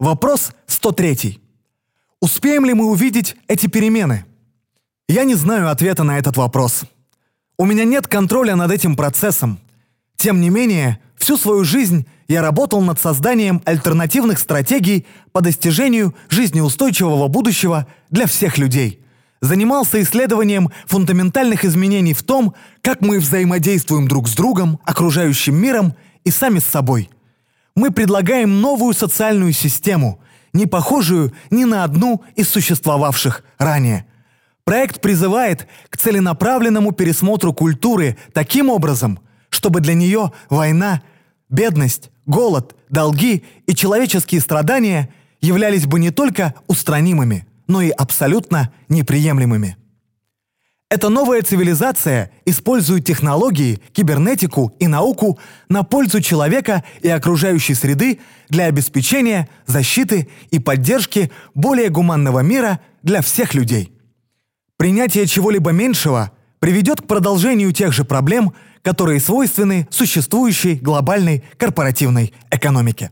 Вопрос 103. Успеем ли мы увидеть эти перемены? Я не знаю ответа на этот вопрос. У меня нет контроля над этим процессом. Тем не менее, всю свою жизнь я работал над созданием альтернативных стратегий по достижению жизнеустойчивого будущего для всех людей. Занимался исследованием фундаментальных изменений в том, как мы взаимодействуем друг с другом, окружающим миром и сами с собой. Мы предлагаем новую социальную систему, не похожую ни на одну из существовавших ранее. Проект призывает к целенаправленному пересмотру культуры таким образом, чтобы для нее война, бедность, голод, долги и человеческие страдания являлись бы не только устранимыми, но и абсолютно неприемлемыми. Эта новая цивилизация использует технологии, кибернетику и науку на пользу человека и окружающей среды для обеспечения, защиты и поддержки более гуманного мира для всех людей. Принятие чего-либо меньшего приведет к продолжению тех же проблем, которые свойственны существующей глобальной корпоративной экономике.